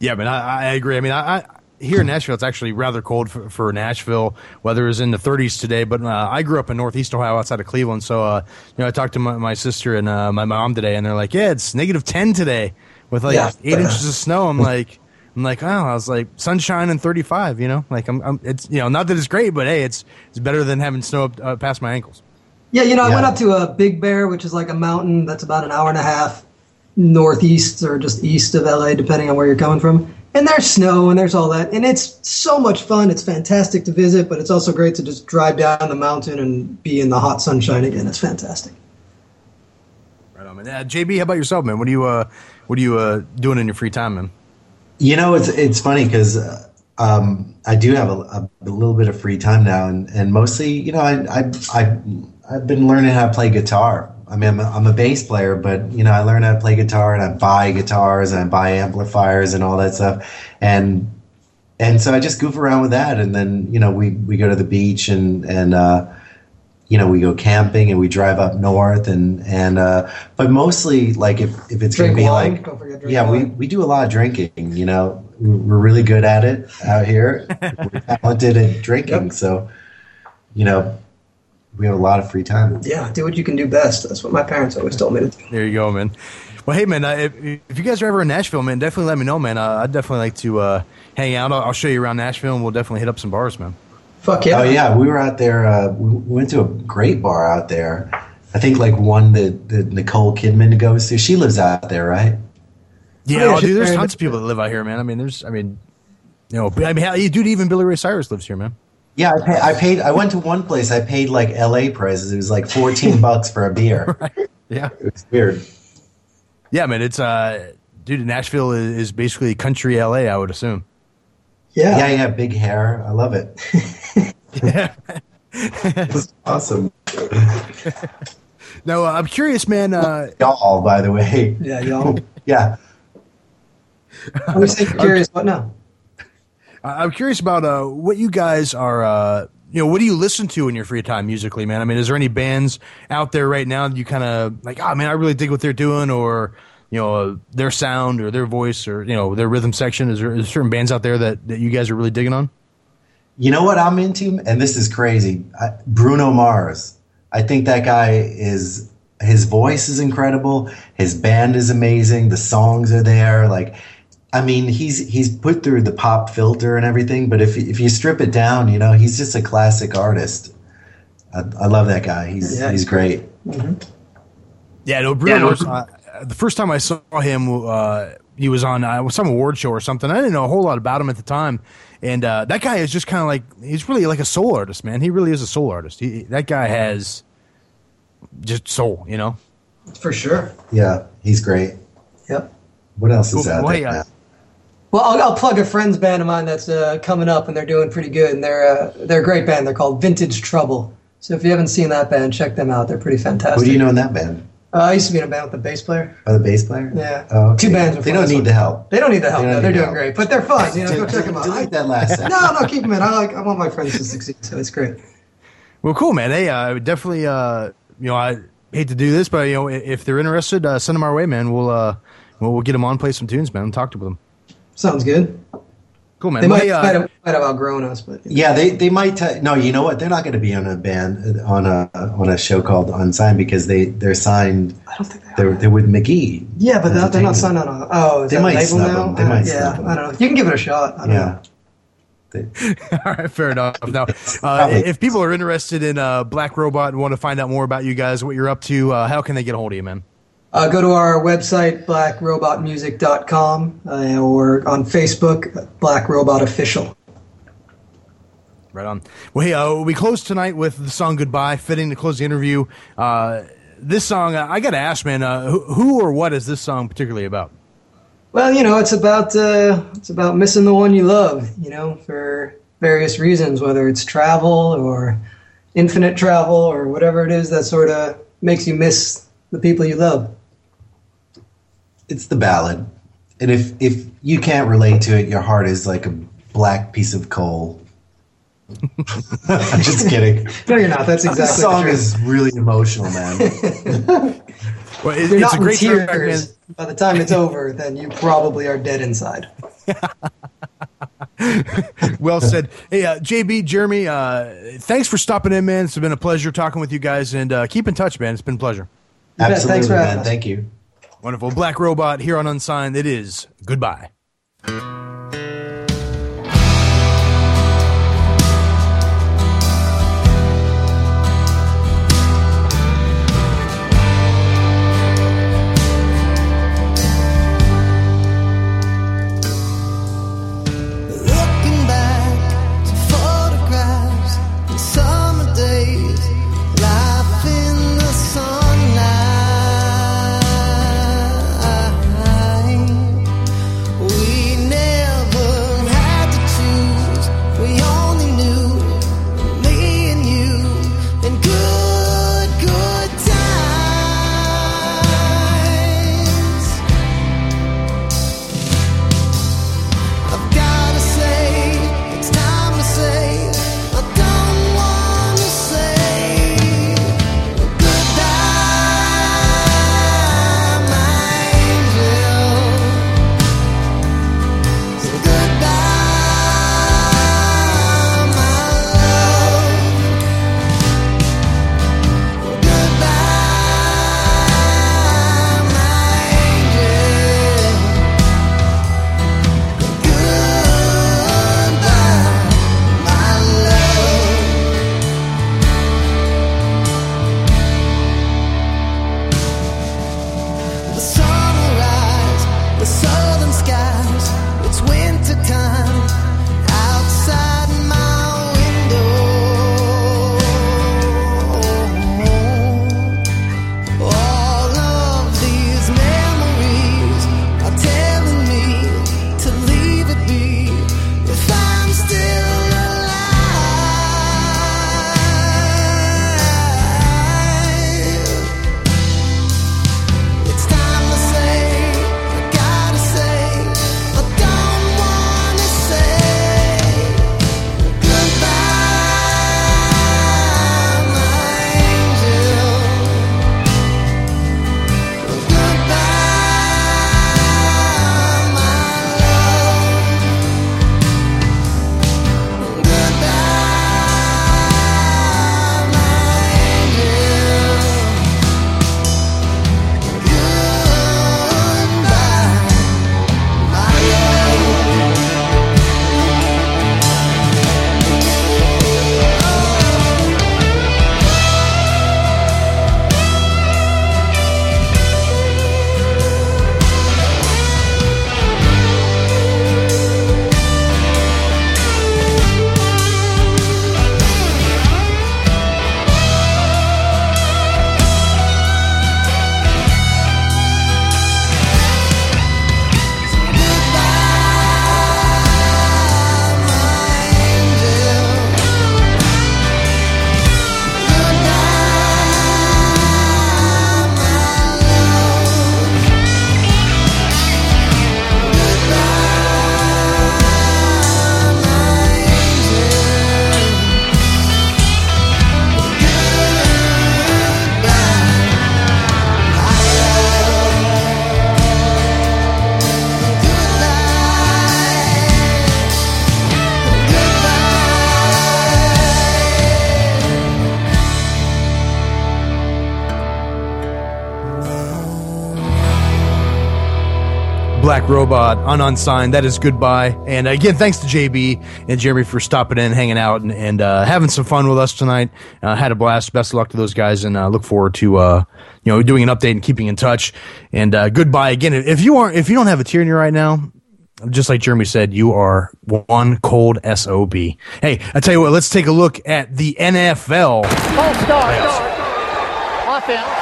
Yeah, but I, I agree. I mean, I, I, here in Nashville, it's actually rather cold for, for Nashville. Weather is in the 30s today, but uh, I grew up in Northeast Ohio, outside of Cleveland. So, uh, you know, I talked to my, my sister and uh, my mom today, and they're like, "Yeah, it's negative 10 today with like yeah. eight inches of *laughs* snow." I'm like, I'm like, oh, I was like, sunshine and 35, you know, like I'm, I'm, it's, you know, not that it's great, but hey, it's, it's better than having snow up uh, past my ankles. Yeah, you know, I Yeah. went up to a Big Bear, which is like a mountain that's about an hour and a half northeast or just east of LA, depending on where you're coming from. And there's snow and there's all that. And it's so much fun. It's fantastic to visit, but it's also great to just drive down the mountain and be in the hot sunshine again. It's fantastic. Right on, man. Uh, JB, how about yourself, man? What are you, uh, what are you, uh, doing in your free time, man? You know, it's it's funny because uh, um, I do have a, a, a little bit of free time now, and, and mostly, you know, I, I I I've been learning how to play guitar. I mean, I'm a, I'm a bass player, but you know, I learn how to play guitar, and I buy guitars, and I buy amplifiers, and all that stuff, and and so I just goof around with that, and then you know, we we go to the beach, and and uh, you know, we go camping, and we drive up north, and and uh, but mostly, like if if it's gonna be wine. like to yeah, we, we do a lot of drinking. You know, we're really good at it out here. *laughs* we're talented at drinking, Yep. so you know, we have a lot of free time. Yeah, do what you can do best. That's what my parents always told me to do. There you go, man. Well, hey, man, uh, if, if you guys are ever in Nashville, man, definitely let me know, man. Uh, I'd definitely like to uh, hang out. I'll, I'll show you around Nashville, and we'll definitely hit up some bars, man. Fuck yeah. Oh yeah, we were out there. Uh, we we went to a great bar out there. I think like one that, that Nicole Kidman goes to. She lives out there, right? Yeah, Oh, yeah, oh, dude, there's tons of people that live out here, man. I mean, there's, I mean, you know, I mean, dude, even Billy Ray Cyrus lives here, man. Yeah, I, pay, I paid. I went to one place. I paid like L.A. prices. It was like fourteen *laughs* bucks for a beer. Yeah, It was weird. yeah, man. It's, uh, dude, Nashville is, is basically country LA, I would assume. yeah. Yeah, you have big hair. I love it. *laughs* Yeah. It's awesome. Now, uh, I'm curious, man. Uh, Y'all, by the way. Yeah, y'all. *laughs* Yeah. I was thinking curious, what now? I'm curious about uh, what you guys are. Uh, you know, what do you listen to in your free time musically, man? I mean, is there any bands out there right now that you kind of like? Oh man, I really dig what they're doing, or you know, uh, their sound or their voice, or you know, their rhythm section. Is there, is there certain bands out there that, that you guys are really digging on? You know what I'm into, and this is crazy. I, Bruno Mars. I think that guy is. His voice is incredible. His band is amazing. The songs are there. Like, I mean, he's he's put through the pop filter and everything. But if if you strip it down, you know, he's just a classic artist. I, I love that guy. He's Yeah. he's great. Yeah, no, Bruno Mars. Uh, the first time I saw him, uh, he was on uh, some award show or something. I didn't know a whole lot about him at the time, and uh, that guy is just kind of like he's really like a soul artist, man. He really is a soul artist. He, that guy has just soul, you know. For sure. Yeah, he's great. Yep. What else is Cool. out Well, there? hey, uh, now? Well, I'll, I'll plug a friend's band of mine that's uh, coming up, and they're doing pretty good. And they're uh, they're a great band. They're called Vintage Trouble. So if you haven't seen that band, check them out. They're pretty fantastic. Who do you know in that band? Uh, I used to be in a band with the bass player. Oh, the bass player. Yeah. Oh, okay. Two bands They don't need one. the help. They don't need the help. They no, they're doing help. great, but they're fun. You know, go check them out. delete that last sentence. *laughs* No, no, keep them in. I like. I want my friends to succeed, so it's great. Well, cool, man. Hey, uh, I would definitely, uh, you know, I hate to do this, but you know, if they're interested, uh, send them our way, man. We'll, uh, we'll, we'll get them on, play some tunes, man, and talk to them. Sounds good. Cool, man. They might, hey, uh, might, have, might have outgrown us, but Yeah, they they might. T- no, you know what? They're not going to be on a band on a on a show called Unsigned because they they're signed. I don't think they They're they're with McGhee. Yeah, but that, they're not signed on a. Oh, is They that might label snub now? them. They Uh, might yeah, snub them. I don't know. You can give it a shot. I don't Yeah. know. *laughs* All right, fair enough. Now, uh, if people are interested in uh, Black Robot and want to find out more about you guys, what you're up to, uh, how can they get a hold of you, man? Uh, go to our website, blackrobotmusic.com, uh, or on Facebook, Black Robot Official. Right on. Well, hey, uh, we close tonight with the song "Goodbye," fitting to close the interview. Uh, this song, uh, I got to ask, man, uh, who, who or what is this song particularly about? Well, you know, it's about uh, it's about missing the one you love. You know, for various reasons, whether it's travel or infinite travel or whatever it is that sort of makes you miss the people you love. It's the ballad, and if if you can't relate to it, your heart is like a black piece of coal. *laughs* I'm just kidding. No, you're not. That's This exactly song true. is really emotional, man. *laughs* Well, it- You're it's not a in great tears. track, man. By the time it's over, then you probably are dead inside. *laughs* Well said. Hey, uh, JB, Jeremy, uh, thanks for stopping in, man. It's been a pleasure talking with you guys, and uh, keep in touch, man. It's been a pleasure. bet. Thanks Absolutely, for man. us. Thank you. Wonderful. Black Robot here on Unsigned. It is goodbye. Robot on unsigned. That is goodbye. And again, thanks to JB and Jeremy for stopping in, hanging out, and, and uh, having some fun with us tonight. Uh, had a blast. Best of luck to those guys, and uh, look forward to uh, you know doing an update and keeping in touch. And uh, goodbye again. If you aren't, if you don't have a tear in your right now, just like Jeremy said, you are one cold sob. Hey, I tell you what. Let's take a look at the NFL. Start. Offense.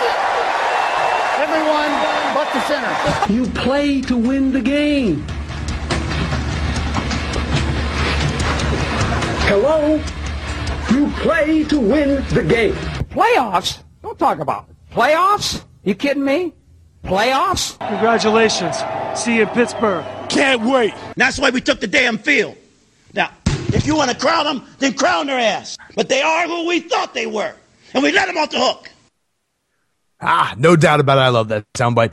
Everyone but the center. You play to win the game. Hello? You play to win the game. Playoffs? Don't talk about it. Playoffs? You kidding me? Playoffs? Congratulations. See you in Pittsburgh. Can't wait. That's why we took the damn field. Now, if you want to crown them, then crown their ass. But they are who we thought they were. And we let them off the hook. Ah, no doubt about it. I love that soundbite.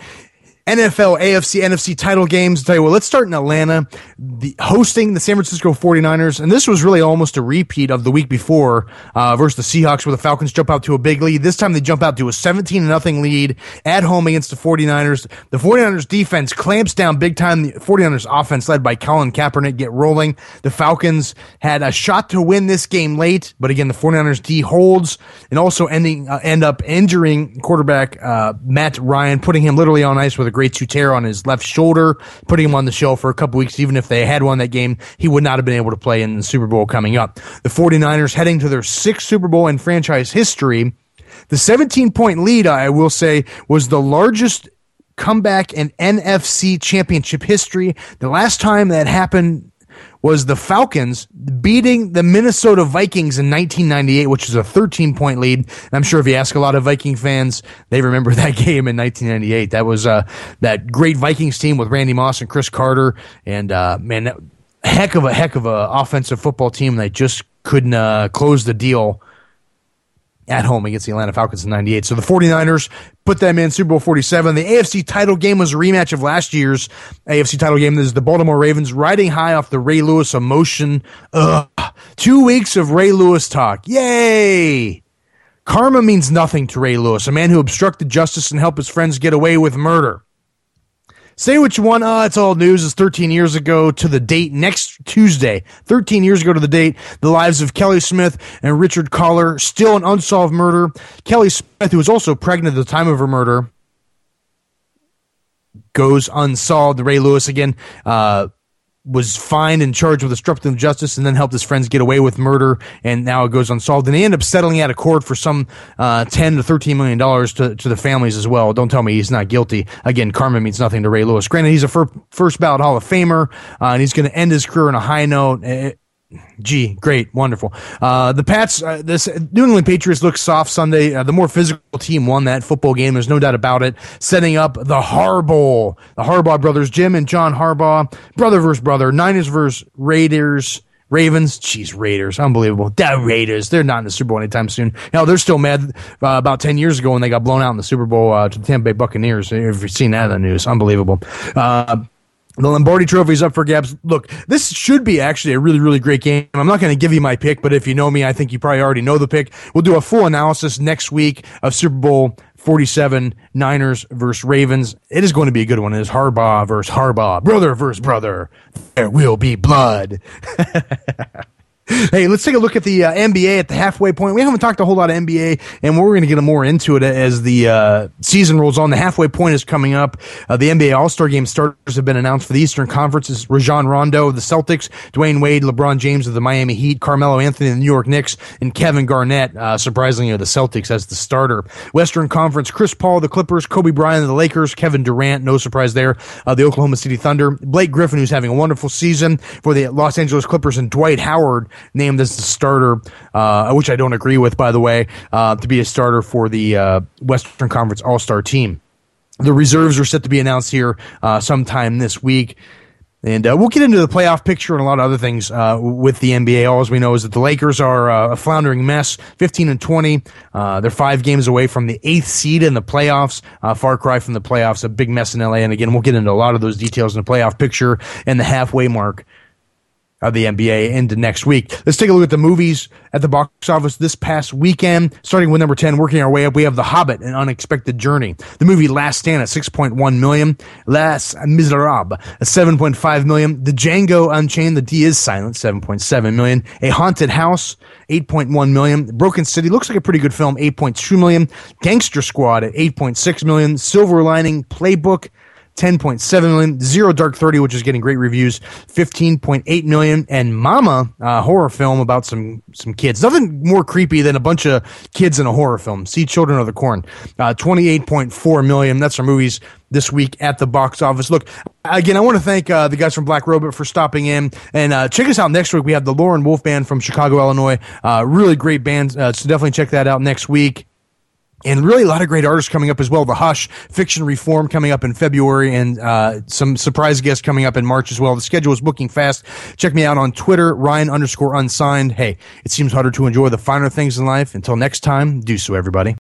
NFL, AFC, NFC title games. I'll tell you what, let's start in Atlanta, the hosting the San Francisco 49ers. And this was really almost a repeat of the week before, uh, versus the Seahawks where the Falcons jump out to a big lead. This time they jump out to a 17 nothing lead at home against the 49ers. The 49ers defense clamps down big time. The 49ers offense led by Colin Kaepernick get rolling. The Falcons had a shot to win this game late, but again, the 49ers D holds and also ending, uh, end up injuring quarterback, uh, Matt Ryan, putting him literally on ice with a great tear on his left shoulder, putting him on the show for a couple weeks. Even if they had won that game, he would not have been able to play in the Super Bowl coming up. The 49ers heading to their sixth Super Bowl in franchise history. The 17 point lead, I will say, was the largest comeback in NFC championship history. The last time that happened was the Falcons beating the Minnesota Vikings in 1998, which was a 13 point lead. And I'm sure if you ask a lot of Viking fans, they remember *laughs* that game in 1998. That was uh, that great Vikings team with Randy Moss and Cris Carter, and uh, man, that, heck of a heck of a offensive football team. They just couldn't uh, close the deal at home against the Atlanta Falcons in 98. So the 49ers put them in Super Bowl 47. The AFC title game was a rematch of last year's AFC title game. This is the Baltimore Ravens riding high off the Ray Lewis emotion. Ugh. Two weeks of Ray Lewis talk. Yay! Karma means nothing to Ray Lewis, a man who obstructed justice and helped his friends get away with murder. Say what you want. Oh, it's all news. It's 13 years ago to the date next Tuesday. 13 years ago to the date. The lives of Kelly Smith and Richard Lollar. Still an unsolved murder. Kelly Smith, who was also pregnant at the time of her murder, goes unsolved. Ray Lewis again, uh, was fined and charged with obstructing justice and then helped his friends get away with murder and now it goes unsolved. And they end up settling out of court for some uh, 10 to 13 million dollars to, to the families as well. Don't tell me he's not guilty. Again karma means nothing to ray lewis. Granted he's a fir- first ballot hall of famer uh, and he's going to end his career on a high note it, Gee, great, wonderful. Uh, the Pats, uh, this New England Patriots look soft Sunday. Uh, the more physical team won that football game. There's no doubt about it. Setting up the Harbaugh, the Harbaugh brothers, Jim and John Harbaugh, brother versus brother, Niners versus Raiders. Ravens, jeez, Raiders, unbelievable. The Raiders, they're not in the Super Bowl anytime soon. Now they're still mad uh, about ten years ago when they got blown out in the Super Bowl uh, to the Tampa Bay Buccaneers. If you've seen that in the news, unbelievable. Uh, the Lombardi Trophy is up for grabs. Look, this should be actually a really, really great game. I'm not going to give you my pick, but if you know me, I think you probably already know the pick. We'll do a full analysis next week of Super Bowl 47 Niners versus Ravens. It is going to be a good one. It is Harbaugh versus Harbaugh, brother versus brother. There will be blood. *laughs* Hey, let's take a look at the uh, NBA at the halfway point. We haven't talked a whole lot of NBA, and we're going to get more into it as the uh, season rolls on. The halfway point is coming up. Uh, the NBA All Star Game starters have been announced for the Eastern Conference. It's Rajon Rondo of the Celtics, Dwyane Wade, LeBron James of the Miami Heat, Carmelo Anthony of the New York Knicks, and Kevin Garnett, uh, surprisingly, of the Celtics as the starter. Western Conference, Chris Paul the Clippers, Kobe Bryant of the Lakers, Kevin Durant, no surprise there, uh, the Oklahoma City Thunder, Blake Griffin, who's having a wonderful season for the Los Angeles Clippers, and Dwight Howard named as the starter, uh, which I don't agree with, by the way, uh, to be a starter for the uh, Western Conference All Star team. The reserves are set to be announced here uh, sometime this week. And uh, we'll get into the playoff picture and a lot of other things uh, with the NBA. All as we know is that the Lakers are uh, a floundering mess, 15 and 20. Uh, they're five games away from the eighth seed in the playoffs. Far cry from the playoffs, a big mess in LA. And again, we'll get into a lot of those details in the playoff picture and the halfway mark of the NBA into next week. Let's take a look at the movies at the box office this past weekend. Starting with number 10, working our way up, we have The Hobbit, An Unexpected Journey. The movie Last Stand at 6.1 million. Les Miserables at 7.5 million. The Django Unchained, the D is silent, 7.7 million. A Haunted House, 8.1 million. Broken City looks like a pretty good film, 8.2 million. Gangster Squad at 8.6 million. Silver Lining Playbook, 10.7 million. Zero Dark 30, which is getting great reviews, 15.8 million. And Mama, a horror film about some, some kids. Nothing more creepy than a bunch of kids in a horror film. See Children of the Corn, uh, 28.4 million. That's our movies this week at the box office. Look, again, I want to thank uh, the guys from Black Robot for stopping in. And uh, check us out next week. We have the Lauren Wolf Band from Chicago, Illinois. Uh, really great band. Uh, so definitely check that out next week and really a lot of great artists coming up as well. The Hush, Fiction Reform coming up in February, and uh, some surprise guests coming up in March as well. The schedule is booking fast. Check me out on Twitter, Ryan underscore unsigned. Hey, it seems harder to enjoy the finer things in life. Until next time, do so, everybody.